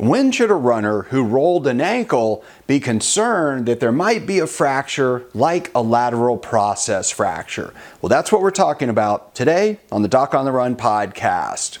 When should a runner who rolled an ankle be concerned that there might be a fracture like a lateral process fracture? Well, that's what we're talking about today on the Doc on the Run podcast.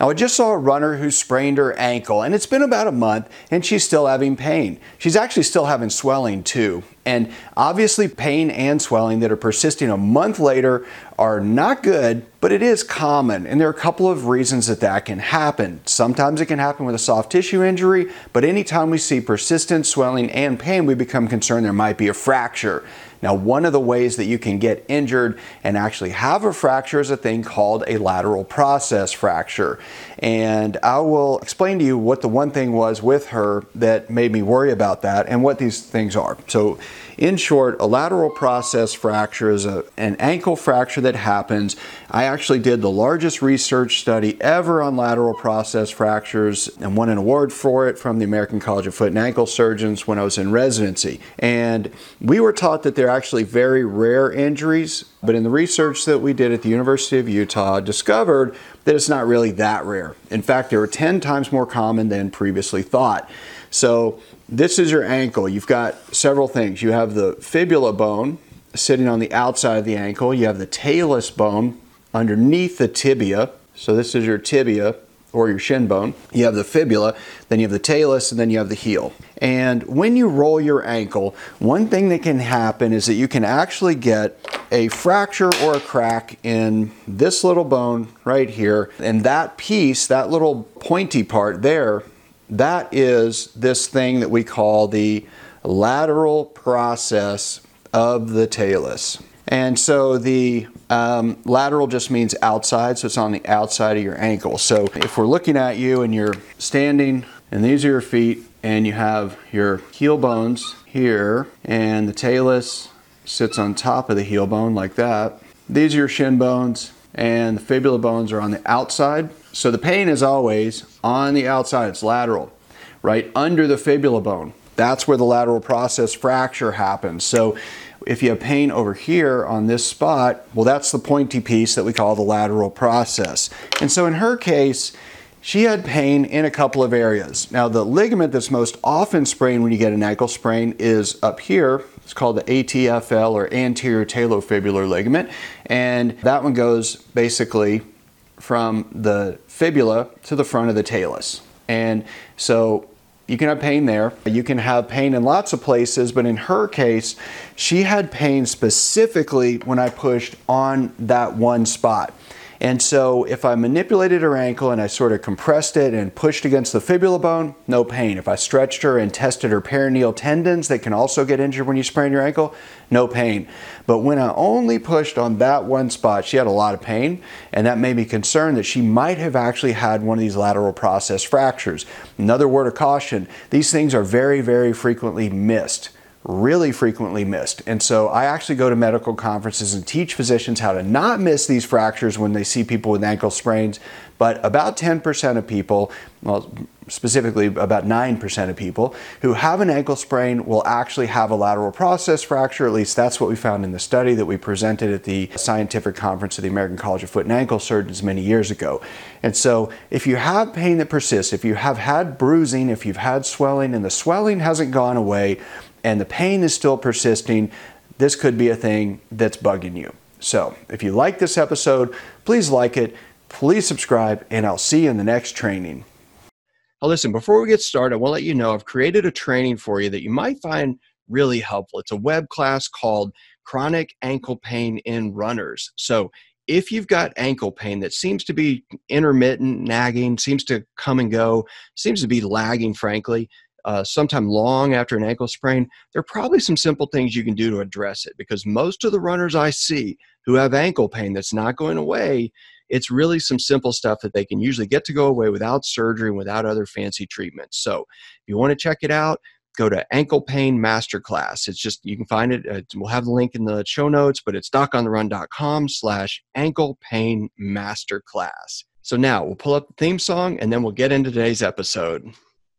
Now, I just saw a runner who sprained her ankle, and it's been about a month, and she's still having pain. She's actually still having swelling too. And obviously, pain and swelling that are persisting a month later are not good, but it is common. And there are a couple of reasons that that can happen. Sometimes it can happen with a soft tissue injury, but anytime we see persistent swelling and pain, we become concerned there might be a fracture. Now, one of the ways that you can get injured and actually have a fracture is a thing called a lateral process fracture. And I will explain to you what the one thing was with her that made me worry about that and what these things are. So, in short, a lateral process fracture is a, an ankle fracture that happens. I actually did the largest research study ever on lateral process fractures and won an award for it from the American College of Foot and Ankle Surgeons when I was in residency. And we were taught that they're actually very rare injuries, but in the research that we did at the University of Utah, discovered that it's not really that rare. In fact, they were 10 times more common than previously thought. So, this is your ankle. You've got several things. You have the fibula bone sitting on the outside of the ankle, you have the talus bone underneath the tibia. So, this is your tibia or your shin bone. You have the fibula, then you have the talus, and then you have the heel. And when you roll your ankle, one thing that can happen is that you can actually get a fracture or a crack in this little bone right here. And that piece, that little pointy part there, that is this thing that we call the lateral process of the talus. And so the um, lateral just means outside, so it's on the outside of your ankle. So if we're looking at you and you're standing, and these are your feet, and you have your heel bones here, and the talus sits on top of the heel bone like that. These are your shin bones, and the fibula bones are on the outside. So the pain is always on the outside, it's lateral, right under the fibula bone. That's where the lateral process fracture happens. So if you have pain over here on this spot, well, that's the pointy piece that we call the lateral process. And so in her case, she had pain in a couple of areas. Now, the ligament that's most often sprained when you get an ankle sprain is up here. It's called the ATFL or anterior talofibular ligament. And that one goes basically from the fibula to the front of the talus. And so you can have pain there. You can have pain in lots of places, but in her case, she had pain specifically when I pushed on that one spot. And so if I manipulated her ankle and I sort of compressed it and pushed against the fibula bone, no pain. If I stretched her and tested her peroneal tendons that can also get injured when you sprain your ankle, no pain. But when I only pushed on that one spot, she had a lot of pain, and that made me concerned that she might have actually had one of these lateral process fractures. Another word of caution, these things are very, very frequently missed really frequently missed. And so I actually go to medical conferences and teach physicians how to not miss these fractures when they see people with ankle sprains. But about 10% of people, well, specifically about 9% of people who have an ankle sprain will actually have a lateral process fracture. At least that's what we found in the study that we presented at the scientific conference of the American College of Foot and Ankle Surgeons many years ago. And so if you have pain that persists, if you have had bruising, if you've had swelling and the swelling hasn't gone away, and the pain is still persisting, this could be a thing that's bugging you. So, if you like this episode, please like it, please subscribe, and I'll see you in the next training. Now, listen, before we get started, I want to let you know I've created a training for you that you might find really helpful. It's a web class called Chronic Ankle Pain in Runners. So, if you've got ankle pain that seems to be intermittent, nagging, seems to come and go, seems to be lagging, frankly, uh, sometime long after an ankle sprain, there are probably some simple things you can do to address it because most of the runners I see who have ankle pain that's not going away, it's really some simple stuff that they can usually get to go away without surgery and without other fancy treatments. So if you want to check it out, go to Ankle Pain Masterclass. It's just, you can find it. Uh, we'll have the link in the show notes, but it's docontherun.com slash ankle pain masterclass. So now we'll pull up the theme song and then we'll get into today's episode.